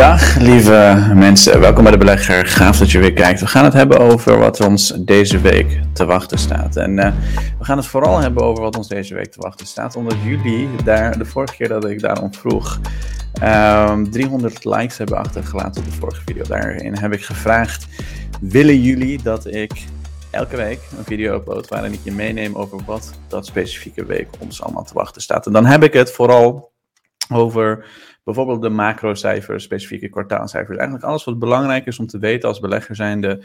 Dag lieve mensen, welkom bij de Belegger. Gaaf dat je weer kijkt. We gaan het hebben over wat ons deze week te wachten staat. En uh, we gaan het vooral hebben over wat ons deze week te wachten staat, omdat jullie daar, de vorige keer dat ik daarom vroeg, um, 300 likes hebben achtergelaten op de vorige video. Daarin heb ik gevraagd, willen jullie dat ik elke week een video upload waarin ik je meeneem over wat dat specifieke week ons allemaal te wachten staat. En dan heb ik het vooral over bijvoorbeeld de macrocijfers, specifieke kwartaalcijfers. Eigenlijk alles wat belangrijk is om te weten als belegger zijnde,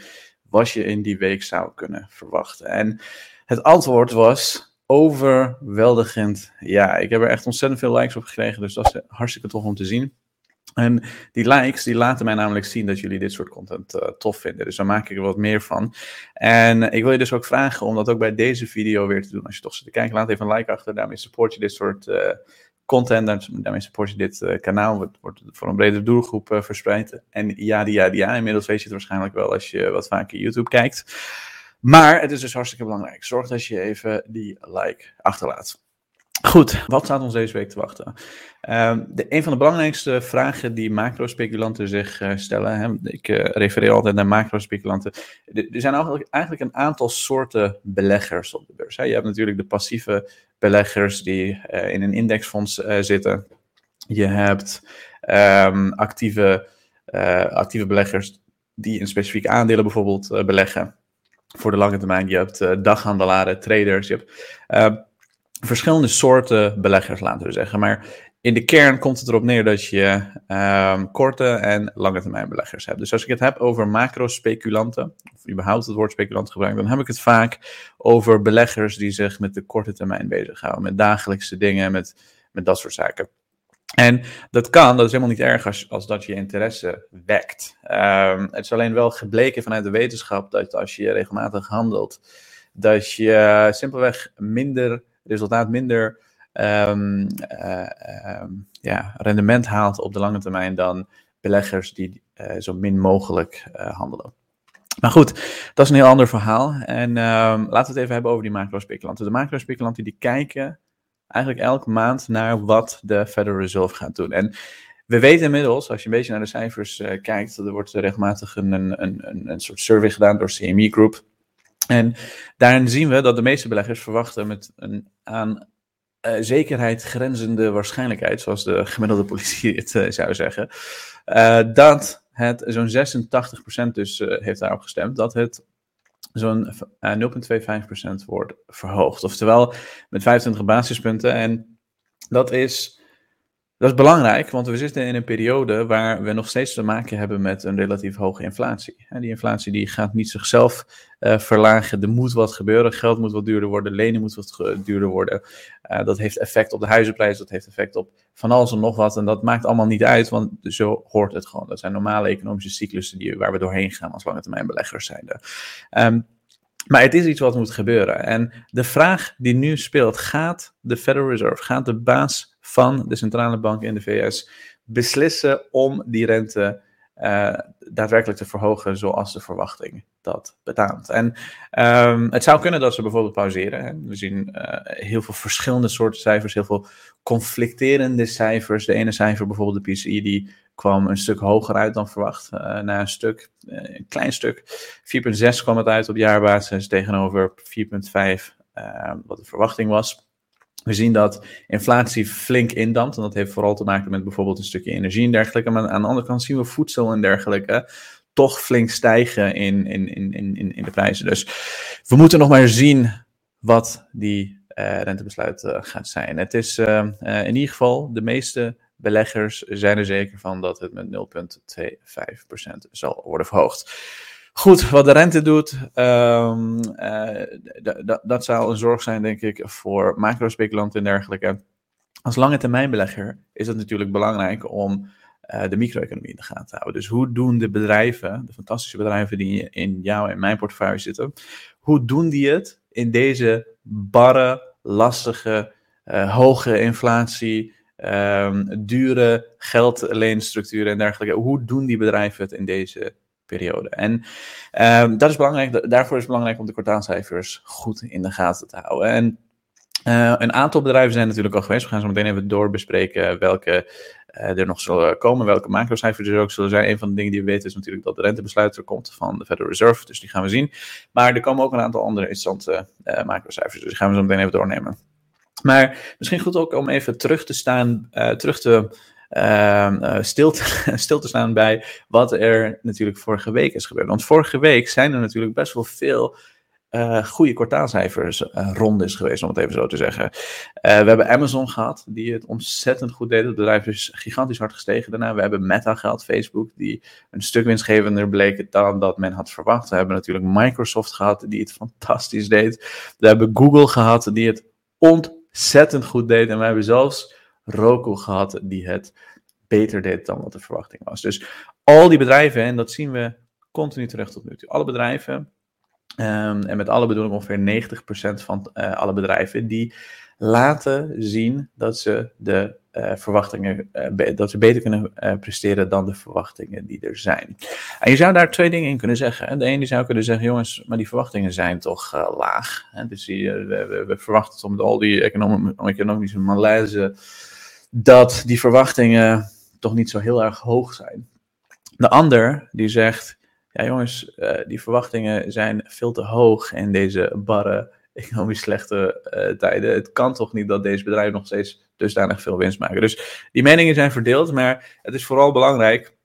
wat je in die week zou kunnen verwachten. En het antwoord was overweldigend ja. Ik heb er echt ontzettend veel likes op gekregen, dus dat is hartstikke tof om te zien. En die likes, die laten mij namelijk zien dat jullie dit soort content uh, tof vinden. Dus daar maak ik er wat meer van. En ik wil je dus ook vragen om dat ook bij deze video weer te doen. Als je toch zit te kijken, laat even een like achter. Daarmee support je dit soort uh, content. Daarmee support je dit uh, kanaal. Het wordt voor een bredere doelgroep verspreid. En ja, ja, ja. Inmiddels weet je het waarschijnlijk wel als je wat vaker YouTube kijkt. Maar het is dus hartstikke belangrijk. Zorg dat je even die like achterlaat. Goed, wat staat ons deze week te wachten? Uh, de, een van de belangrijkste vragen die macro-speculanten zich uh, stellen, hè, ik uh, refereer altijd naar macro-speculanten. Er zijn eigenlijk, een aantal soorten beleggers op de beurs. Hè. Je hebt natuurlijk de passieve beleggers die eh, in een indexfonds zitten. Je hebt um, actieve, actieve beleggers die in specifieke aandelen bijvoorbeeld beleggen voor de lange termijn. Je hebt daghandelaren, traders, je hebt ehm, verschillende soorten beleggers, laten we zeggen. Maar in de kern komt het erop neer dat je um, korte en lange termijn beleggers hebt. Dus als ik het heb over macro-speculanten, of überhaupt het woord speculant gebruik, dan heb ik het vaak over beleggers die zich met de korte termijn bezighouden. Met dagelijkse dingen, met, met dat soort zaken. En dat kan, dat is helemaal niet erg als, dat je interesse wekt. Um, het is alleen wel gebleken vanuit de wetenschap dat als je regelmatig handelt, dat je simpelweg minder resultaat minder um, uh, um, ja, rendement haalt op de lange termijn dan beleggers die uh, zo min mogelijk uh, handelen. Maar goed, dat is een heel ander verhaal. En um, laten we het even hebben over die macro-speculanten. De macro-speculanten die kijken eigenlijk elke maand naar wat de Federal Reserve gaat doen. En we weten inmiddels, als je een beetje naar de cijfers uh, kijkt, er wordt regelmatig een, een, een, een soort survey gedaan door CME Group. En daarin zien we dat de meeste beleggers verwachten met een aan uh, zekerheid grenzende waarschijnlijkheid, zoals de gemiddelde politie het uh, zou zeggen, uh, dat het zo'n 86% dus heeft daarop gestemd, dat het zo'n 0,25% wordt verhoogd. Oftewel met 25 basispunten. En dat is dat is belangrijk, want we zitten in een periode waar we nog steeds te maken hebben met een relatief hoge inflatie. En die inflatie die gaat niet zichzelf uh, verlagen. Er moet wat gebeuren. Geld moet wat duurder worden. Lenen moet wat duurder worden. Uh, dat heeft effect op de huizenprijs. Dat heeft effect op van alles en nog wat. En dat maakt allemaal niet uit, want zo hoort het gewoon. Dat zijn normale economische cyclussen die, waar we doorheen gaan als lange termijn beleggers zijn. Um, maar het is iets wat moet gebeuren. En de vraag die nu speelt, gaat de Federal Reserve, gaat de baas van de centrale bank in de VS beslissen om die rente uh, daadwerkelijk te verhogen zoals de verwachting dat betaamt. En um, het zou kunnen dat ze bijvoorbeeld pauzeren. We zien uh, heel veel verschillende soorten cijfers, heel veel conflicterende cijfers. De ene cijfer, bijvoorbeeld de PCI, die kwam een stuk hoger uit dan verwacht. Uh, na een stuk, een klein stuk, 4,6 kwam het uit op jaarbasis tegenover 4,5 wat de verwachting was. We zien dat inflatie flink indampt. En dat heeft vooral te maken met bijvoorbeeld een stukje energie en dergelijke. Maar aan de andere kant zien we voedsel en dergelijke toch flink stijgen in, in, in, in, in de prijzen. Dus we moeten nog maar zien wat die uh, rentebesluit uh, gaat zijn. Het is uh, in ieder geval, de meeste beleggers zijn er zeker van dat het met 0,25% zal worden verhoogd. Goed, wat de rente doet, um, uh, dat zou een zorg zijn, denk ik, voor macro-speculanten en dergelijke. Als lange termijn belegger is het natuurlijk belangrijk om uh, de micro-economie in de gaten te houden. Dus hoe doen de bedrijven, de fantastische bedrijven die in jou en mijn portefeuille zitten, hoe doen die het in deze barre, lastige, uh, hoge inflatie, um, dure geldleenstructuren en dergelijke? Hoe doen die bedrijven het in deze periode. En um, dat is belangrijk, daarvoor is het belangrijk om de kwartaalcijfers goed in de gaten te houden. En uh, een aantal bedrijven zijn natuurlijk al geweest. We gaan zo meteen even doorbespreken welke er nog zullen komen, welke macrocijfers er ook zullen zijn. Een van de dingen die we weten is natuurlijk dat de rentebesluit er komt van de Federal Reserve, dus die gaan we zien. Maar er komen ook een aantal andere interessante uh, macrocijfers, dus die gaan we zo meteen even doornemen. Maar misschien goed ook om even terug te staan, terug te stil, te, stil te staan bij wat er natuurlijk vorige week is gebeurd. Want vorige week zijn er natuurlijk best wel veel uh, goede kwartaalcijfers uh, rond is geweest, om het even zo te zeggen. We hebben Amazon gehad, die het ontzettend goed deed. Het bedrijf is gigantisch hard gestegen daarna. We hebben Meta gehad, Facebook, die een stuk winstgevender bleek dan dat men had verwacht. We hebben natuurlijk Microsoft gehad, die het fantastisch deed. We hebben Google gehad, die het ontzettend goed deed. En we hebben zelfs Roku gehad, die het beter deed dan wat de verwachting was. Dus al die bedrijven, en dat zien we continu terug tot nu toe. Alle bedrijven Um, en met alle bedoel ik ongeveer 90% van uh, alle bedrijven die laten zien dat ze de uh, verwachtingen, uh, dat ze beter kunnen presteren dan de verwachtingen die er zijn. En je zou daar twee dingen in kunnen zeggen. De ene zou kunnen zeggen, jongens, maar die verwachtingen zijn toch laag. Dus we, we, verwachten om al die economische malaise, dat die verwachtingen toch niet zo heel erg hoog zijn. De ander die zegt, ja jongens, uh, die verwachtingen zijn veel te hoog in deze barre, economisch slechte uh, tijden. Het kan toch niet dat deze bedrijven nog steeds dusdanig veel winst maken. Dus die meningen zijn verdeeld, maar het is vooral belangrijk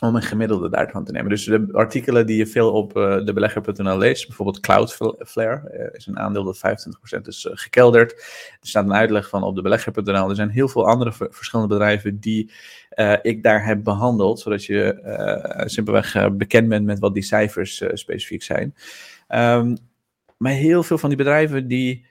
om een gemiddelde daarvan te nemen. Dus de artikelen die je veel op uh, de belegger.nl leest, bijvoorbeeld Cloudflare, uh, is een aandeel dat 25% is uh, gekelderd. Er staat een uitleg van op de belegger.nl. Er zijn heel veel andere verschillende bedrijven die ik daar heb behandeld, zodat je simpelweg bekend bent met wat die cijfers specifiek zijn. Um, maar heel veel van die bedrijven die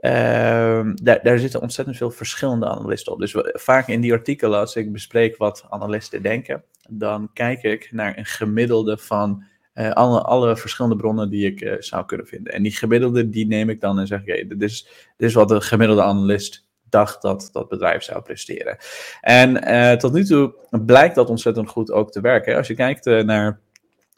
Uh, daar, daar, zitten ontzettend veel verschillende analisten op. Dus vaak in die artikelen, als ik bespreek wat analisten denken, dan kijk ik naar een gemiddelde van uh, alle, alle, verschillende bronnen die ik uh, zou kunnen vinden. En die gemiddelde, die neem ik dan en zeg ik, okay, dit, is, dit is wat de gemiddelde analist dacht dat dat bedrijf zou presteren. En uh, tot nu toe blijkt dat ontzettend goed ook te werken. Als je kijkt naar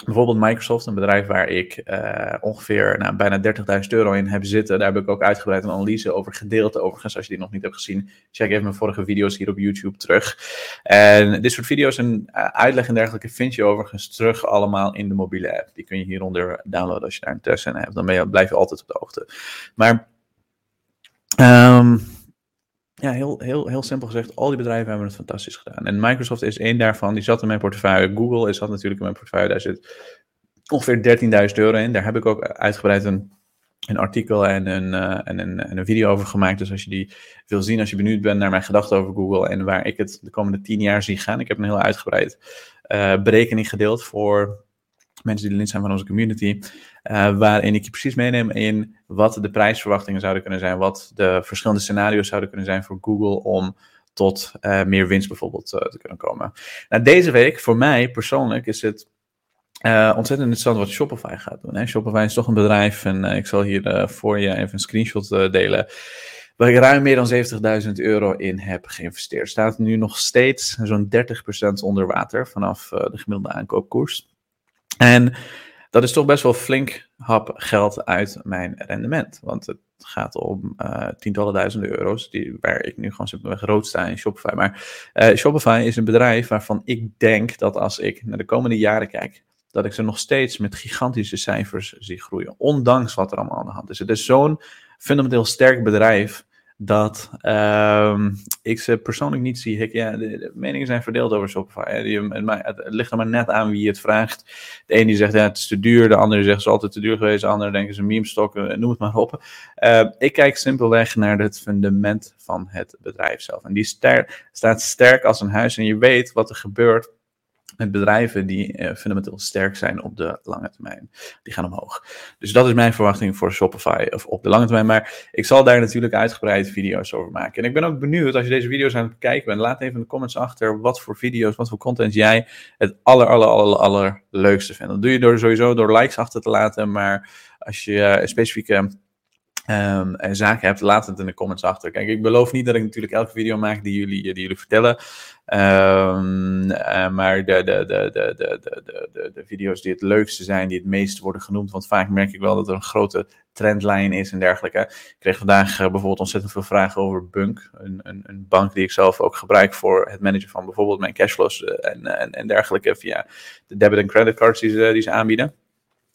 Bijvoorbeeld Microsoft, een bedrijf waar ik uh, ongeveer nou, bijna 30.000 euro in heb zitten. Daar heb ik ook uitgebreid een analyse over gedeeld. Overigens, als je die nog niet hebt gezien, check even mijn vorige video's hier op YouTube terug. En dit soort video's en uh, uitleg en dergelijke vind je overigens terug allemaal in de mobiele app. Die kun je hieronder downloaden als je daar interesse in hebt. Dan blijf je altijd op de hoogte. Maar um, ja, heel, heel, heel simpel gezegd, al die bedrijven hebben het fantastisch gedaan. En Microsoft is één daarvan, die zat in mijn portefeuille. Google zat natuurlijk in mijn portefeuille, daar zit ongeveer 13.000 euro in. Daar heb ik ook uitgebreid een, een artikel en een, uh, en, een, en een video over gemaakt. Dus als je die wil zien, als je benieuwd bent naar mijn gedachten over Google en waar ik het de komende 10 jaar zie gaan. Ik heb een heel uitgebreid uh, berekening gedeeld voor mensen die lid zijn van onze community, uh, waarin ik je precies meeneem in wat de prijsverwachtingen zouden kunnen zijn, wat de verschillende scenario's zouden kunnen zijn voor Google om tot uh, meer winst bijvoorbeeld uh, te kunnen komen. Nou, deze week, voor mij persoonlijk, is het ontzettend interessant wat Shopify gaat doen. Shopify is toch een bedrijf, en ik zal hier voor je even een screenshot delen, waar ik ruim meer dan 70.000 euro in heb geïnvesteerd. Staat nu nog steeds zo'n 30% onder water vanaf de gemiddelde aankoopkoers. En dat is toch best wel flink hap geld uit mijn rendement. Want het gaat om uh, tientallen duizenden euro's, die, waar ik nu gewoon simpelweg rood sta in Shopify. Maar uh, Shopify is een bedrijf waarvan ik denk dat als ik naar de komende jaren kijk, dat ik ze nog steeds met gigantische cijfers zie groeien. Ondanks wat er allemaal aan de hand is. Het is zo'n fundamenteel sterk bedrijf dat um, ik ze persoonlijk niet zie. Ik, ja, de, meningen zijn verdeeld over Shopify. het, ligt er maar net aan wie het vraagt. De een die zegt ja, het is te duur, de ander zegt het is altijd te duur geweest, de ander denkt een meme-stok, eh, noem het maar op. Uh, ik kijk simpelweg naar het fundament van het bedrijf zelf. En die staat sterk als een huis en je weet wat er gebeurt met bedrijven die uh, fundamenteel sterk zijn op de lange termijn. Die gaan omhoog. Dus dat is mijn verwachting voor Shopify of op de lange termijn. Maar ik zal daar natuurlijk uitgebreid video's over maken. En ik ben ook benieuwd als je deze video's aan het bekijken bent. Laat even in de comments achter wat voor video's, wat voor content jij het aller, allerleukste vindt. Dat doe je door, sowieso door likes achter te laten. Maar als je uh, specifieke um, zaken hebt, laat het in de comments achter. Kijk, ik beloof niet dat ik natuurlijk elke video maak die jullie, die jullie vertellen. Um, maar de, de, de, de, de, de, de, de video's die het leukste zijn, die het meest worden genoemd. Want vaak merk ik wel dat er een grote trendlijn is en dergelijke. Ik kreeg vandaag uh, bijvoorbeeld ontzettend veel vragen over Bunk. Een, een, een, bank die ik zelf ook gebruik voor het managen van bijvoorbeeld mijn cashflows en, en, en dergelijke. Via de debit- en creditcards die ze, die ze aanbieden.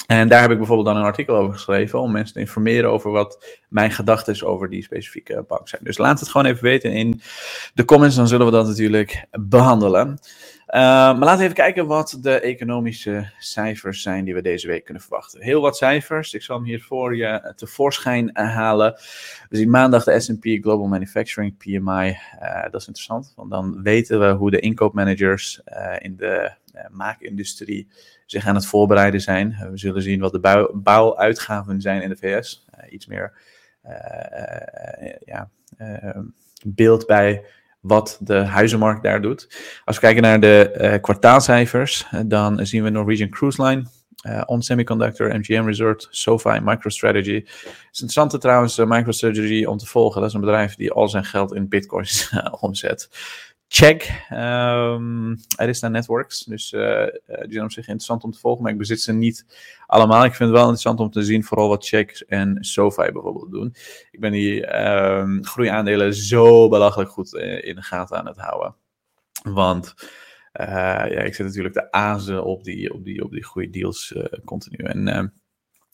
En daar heb ik bijvoorbeeld dan een artikel over geschreven om mensen te informeren over wat mijn gedachten over die specifieke bank zijn. Dus laat het gewoon even weten in de comments, dan zullen we dat natuurlijk behandelen. Uh, maar laten we even kijken wat de economische cijfers zijn die we deze week kunnen verwachten. Heel wat cijfers, ik zal hem hier voor je tevoorschijn halen. We zien maandag de S&P Global Manufacturing PMI, uh, dat is interessant, want dan weten we hoe de inkoopmanagers in de maakindustrie zich aan het voorbereiden zijn. Eh, we zullen zien wat de bouw, bouwuitgaven zijn in de VS. Eh, iets meer eh, ja, beeld bij wat de huizenmarkt daar doet. Als we kijken naar de kwartaalcijfers, dan zien we Norwegian Cruise Line, uh, On Semiconductor, MGM Resort, SoFi, MicroStrategy. Het is interessant trouwens, MicroStrategy om te volgen. Dat is een bedrijf die al zijn geld in bitcoins omzet check. Um, Arista Networks. Dus uh, die zijn op zich interessant om te volgen, maar ik bezit ze niet allemaal. Ik vind het wel interessant om te zien, vooral wat Check en SoFi bijvoorbeeld doen. Ik ben die um, groeiaandelen zo belachelijk goed in de gaten aan het houden. Want ja, ik zit natuurlijk te azen op die, op die, op die goede deals continu. En ehm,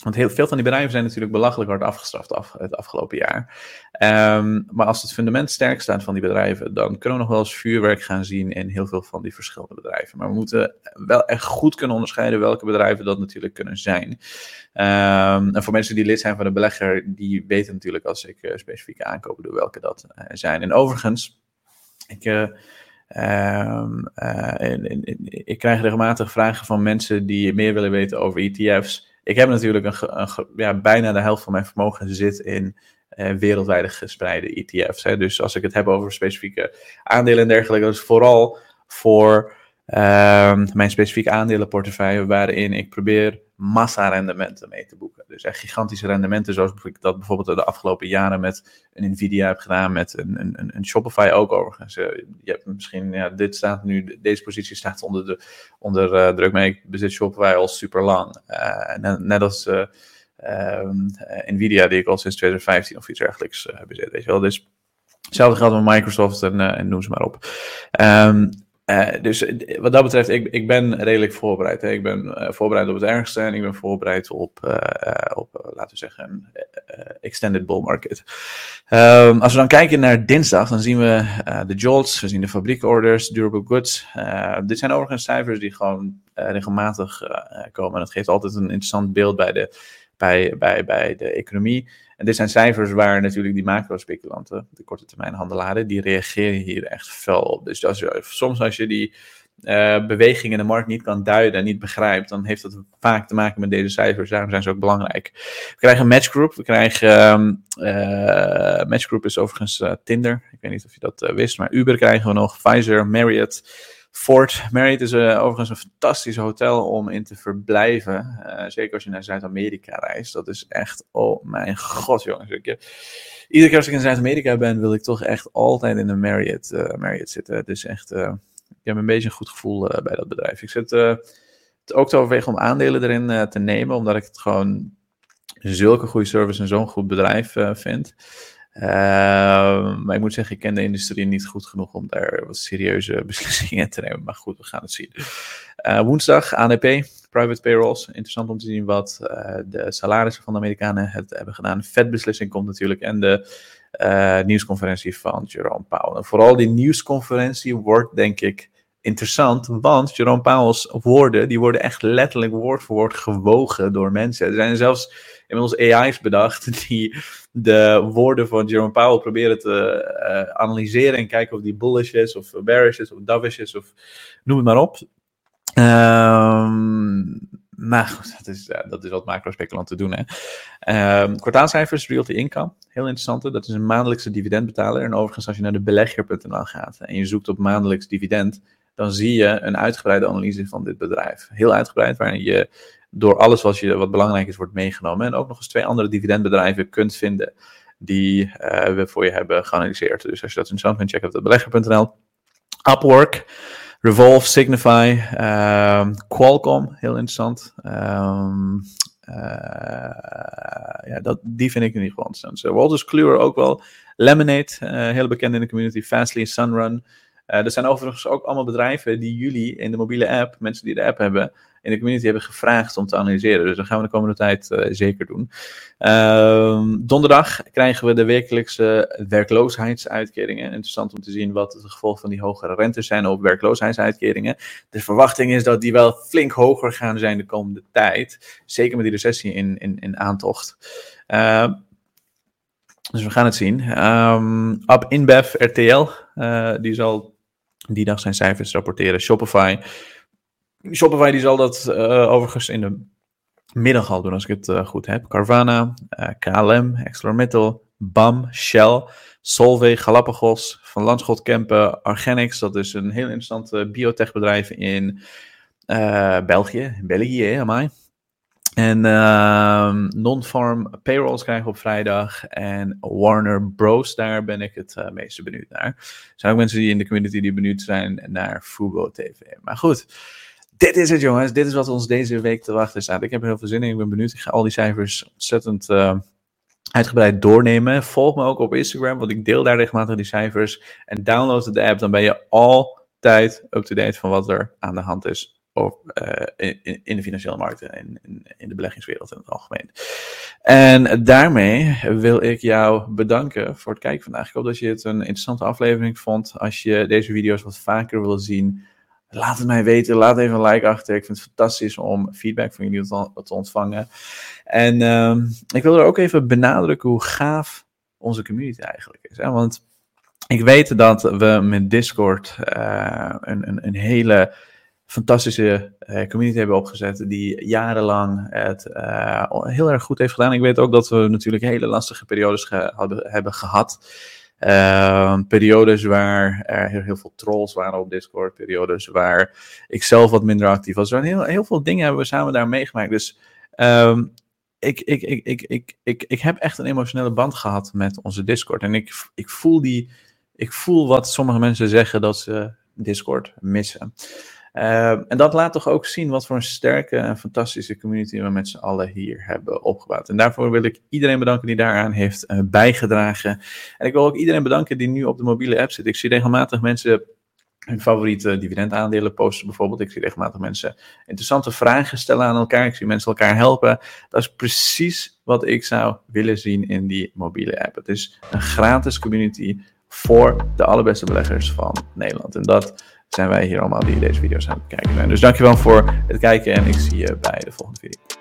want heel veel van die bedrijven zijn natuurlijk belachelijk hard afgestraft af, het afgelopen jaar. Um, maar als het fundament sterk staat van die bedrijven, dan kunnen we nog wel eens vuurwerk gaan zien in heel veel van die verschillende bedrijven. Maar we moeten wel echt goed kunnen onderscheiden welke bedrijven dat natuurlijk kunnen zijn. Um, en voor mensen die lid zijn van de belegger, die weten natuurlijk als ik uh, specifieke aankopen doe welke dat uh, zijn. En overigens, ik. In, in, ik krijg regelmatig vragen van mensen die meer willen weten over ETF's ik heb natuurlijk een, ja, bijna de helft van mijn vermogen zit in wereldwijd gespreide ETF's. Hè. Dus als ik het heb over specifieke aandelen en dergelijke, dat is vooral voor uh, mijn specifieke aandelenportefeuille, waarin ik probeer massa-rendementen mee te boeken. Dus echt gigantische rendementen, zoals ik dat bijvoorbeeld de afgelopen jaren met een Nvidia heb gedaan, met een, een, een Shopify ook overigens. Uh, je hebt misschien, ja, dit staat nu, deze positie staat onder, de, onder uh, druk, maar ik bezit Shopify al super lang. Uh, net, net, als ehm, Nvidia, die ik al sinds 2015 of iets dergelijks bezit, weet je wel. Dus hetzelfde geldt met Microsoft en, noem ze maar op. Um, uh, dus eh, wat dat betreft, ik, ik ben redelijk voorbereid. Hè. Ik ben uh, voorbereid op het ergste en ik ben voorbereid op, op laten we zeggen, extended bull market. Um, als we dan kijken naar dinsdag, dan zien we de jolts, we zien de fabriekorders, durable goods. dit zijn overigens cijfers die gewoon regelmatig komen. En dat geeft altijd een interessant beeld bij de, bij, bij, bij de economie. En dit zijn cijfers waar natuurlijk die macro-speculanten, de korte termijn handelaren, die reageren hier echt fel op. Dus soms als je die uh, beweging in de markt niet kan duiden en niet begrijpt, dan heeft dat vaak te maken met deze cijfers. Daarom zijn ze ook belangrijk. We krijgen een matchgroup. We krijgen. Um, uh, matchgroup is overigens uh, Tinder. Ik weet niet of je dat wist, maar Uber krijgen we nog. Pfizer, Marriott. Fort Marriott is uh, overigens een fantastisch hotel om in te verblijven. Uh, zeker als je naar Zuid-Amerika reist. Dat is echt, oh mijn god jongens. Ik, iedere keer als ik in Zuid-Amerika ben, wil ik toch echt altijd in een Marriott, uh, Marriott zitten. Dus echt, ik heb een beetje een goed gevoel bij dat bedrijf. Ik zit het ook te overwegen om aandelen erin te nemen, omdat ik het gewoon zulke goede service en zo'n goed bedrijf vind. Uh, maar ik moet zeggen, ik ken de industrie niet goed genoeg om daar wat serieuze beslissingen te nemen. Maar goed, we gaan het zien. Uh, woensdag, ANP, private payrolls. Interessant om te zien wat uh, de salarissen van de Amerikanen het hebben gedaan. Fed-beslissing komt natuurlijk. En de nieuwsconferentie van Jerome Powell. En vooral die nieuwsconferentie wordt, denk ik, interessant, want Jerome Powell's woorden, die worden echt letterlijk woord voor woord gewogen door mensen. Er zijn zelfs inmiddels AI's bedacht die de woorden van Jerome Powell proberen te uh, analyseren en kijken of die bullish is, of bearish is, of dovish is, of noem het maar op. Maar goed, dat is, dat is wat macro-speculanten doen. Hè. Um, kwartaalcijfers, realty income, heel interessant. Dat is een maandelijkse dividendbetaler. En overigens, als je naar de belegger.nl gaat en je zoekt op maandelijks dividend, dan zie je een uitgebreide analyse van dit bedrijf. Heel uitgebreid, waarin je door alles wat, je, wat belangrijk is wordt meegenomen. En ook nog eens twee andere dividendbedrijven kunt vinden die we voor je hebben geanalyseerd. Dus als je dat interessant vindt, check op belegger.nl. Upwork. Revolve, Signify, um, Qualcomm, heel interessant. Um, ja, dat, die vind ik in ieder geval interessant. So, Walters Kluwer ook wel. Lemonade, uh, heel bekend in de community. Fastly, Sunrun. Er zijn overigens ook allemaal bedrijven die jullie in de mobiele app, mensen die de app hebben, in de community hebben gevraagd om te analyseren. Dus dat gaan we de komende tijd uh, zeker doen. Uh, donderdag krijgen we de wekelijkse werkloosheidsuitkeringen. Interessant om te zien wat het gevolg van die hogere rentes zijn op werkloosheidsuitkeringen. De verwachting is dat die wel flink hoger gaan zijn de komende tijd. Zeker met die recessie in, in, in aantocht. Uh, dus we gaan het zien. Um, InBev RTL, uh, die zal die dag zijn cijfers rapporteren. Shopify Shopify die zal dat uh, overigens in de middag al doen, als ik het uh, goed heb. Carvana, uh, eh, KLM, ArcelorMittal, BAM, Shell, Solvay, Galapagos, Van Landschot Kempen, Argenix. Dat is een heel interessant biotechbedrijf in België. België, hè, mij. En uh, non-farm payrolls krijgen op vrijdag. En Warner Bros. Daar ben ik het uh, meeste benieuwd naar. Er zijn ook mensen die in de community die benieuwd zijn naar Fubo TV. Maar goed, dit is het, jongens. Dit is wat ons deze week te wachten staat. Ik heb heel veel zin in. Ik ben benieuwd. Ik ga al die cijfers ontzettend uh, uitgebreid doornemen. Volg me ook op Instagram, want ik deel daar regelmatig die cijfers. En download de app, dan ben je altijd up-to-date van wat er aan de hand is in, in, de financiële markten en in, in, de beleggingswereld in het algemeen. En daarmee wil ik jou bedanken voor het kijken vandaag. Ik hoop dat je het een interessante aflevering vond. Als je deze video's wat vaker wil zien Laat het mij weten. Laat even een like achter. Ik vind het fantastisch om feedback van jullie te ontvangen. En uh, ik wil er ook even benadrukken hoe gaaf onze community eigenlijk is. Want ik weet dat we met Discord uh, een, een, een, hele fantastische uh, community hebben opgezet. Die jarenlang het uh, heel erg goed heeft gedaan. Ik weet ook dat we natuurlijk hele lastige periodes hebben gehad. Uh, periodes waar er heel, heel, veel trolls waren op Discord. Periodes waar ik zelf wat minder actief was. Heel, heel veel dingen hebben we samen daar meegemaakt. Dus um, ik, ik, ik, ik, ik, ik, ik heb echt een emotionele band gehad met onze Discord. En ik, ik, voel die, ik voel wat sommige mensen zeggen dat ze Discord missen. Uh, en dat laat toch ook zien wat voor een sterke en fantastische community we met z'n allen hier hebben opgebouwd. En daarvoor wil ik iedereen bedanken die daaraan heeft uh, bijgedragen. En ik wil ook iedereen bedanken die nu op de mobiele app zit. Ik zie regelmatig mensen hun favoriete dividendaandelen posten bijvoorbeeld. Ik zie regelmatig mensen interessante vragen stellen aan elkaar. Ik zie mensen elkaar helpen. Dat is precies wat ik zou willen zien in die mobiele app. Het is een gratis community voor de allerbeste beleggers van Nederland. En dat zijn wij hier allemaal die deze video's aan het kijken zijn. Dus dankjewel voor het kijken en ik zie je bij de volgende video.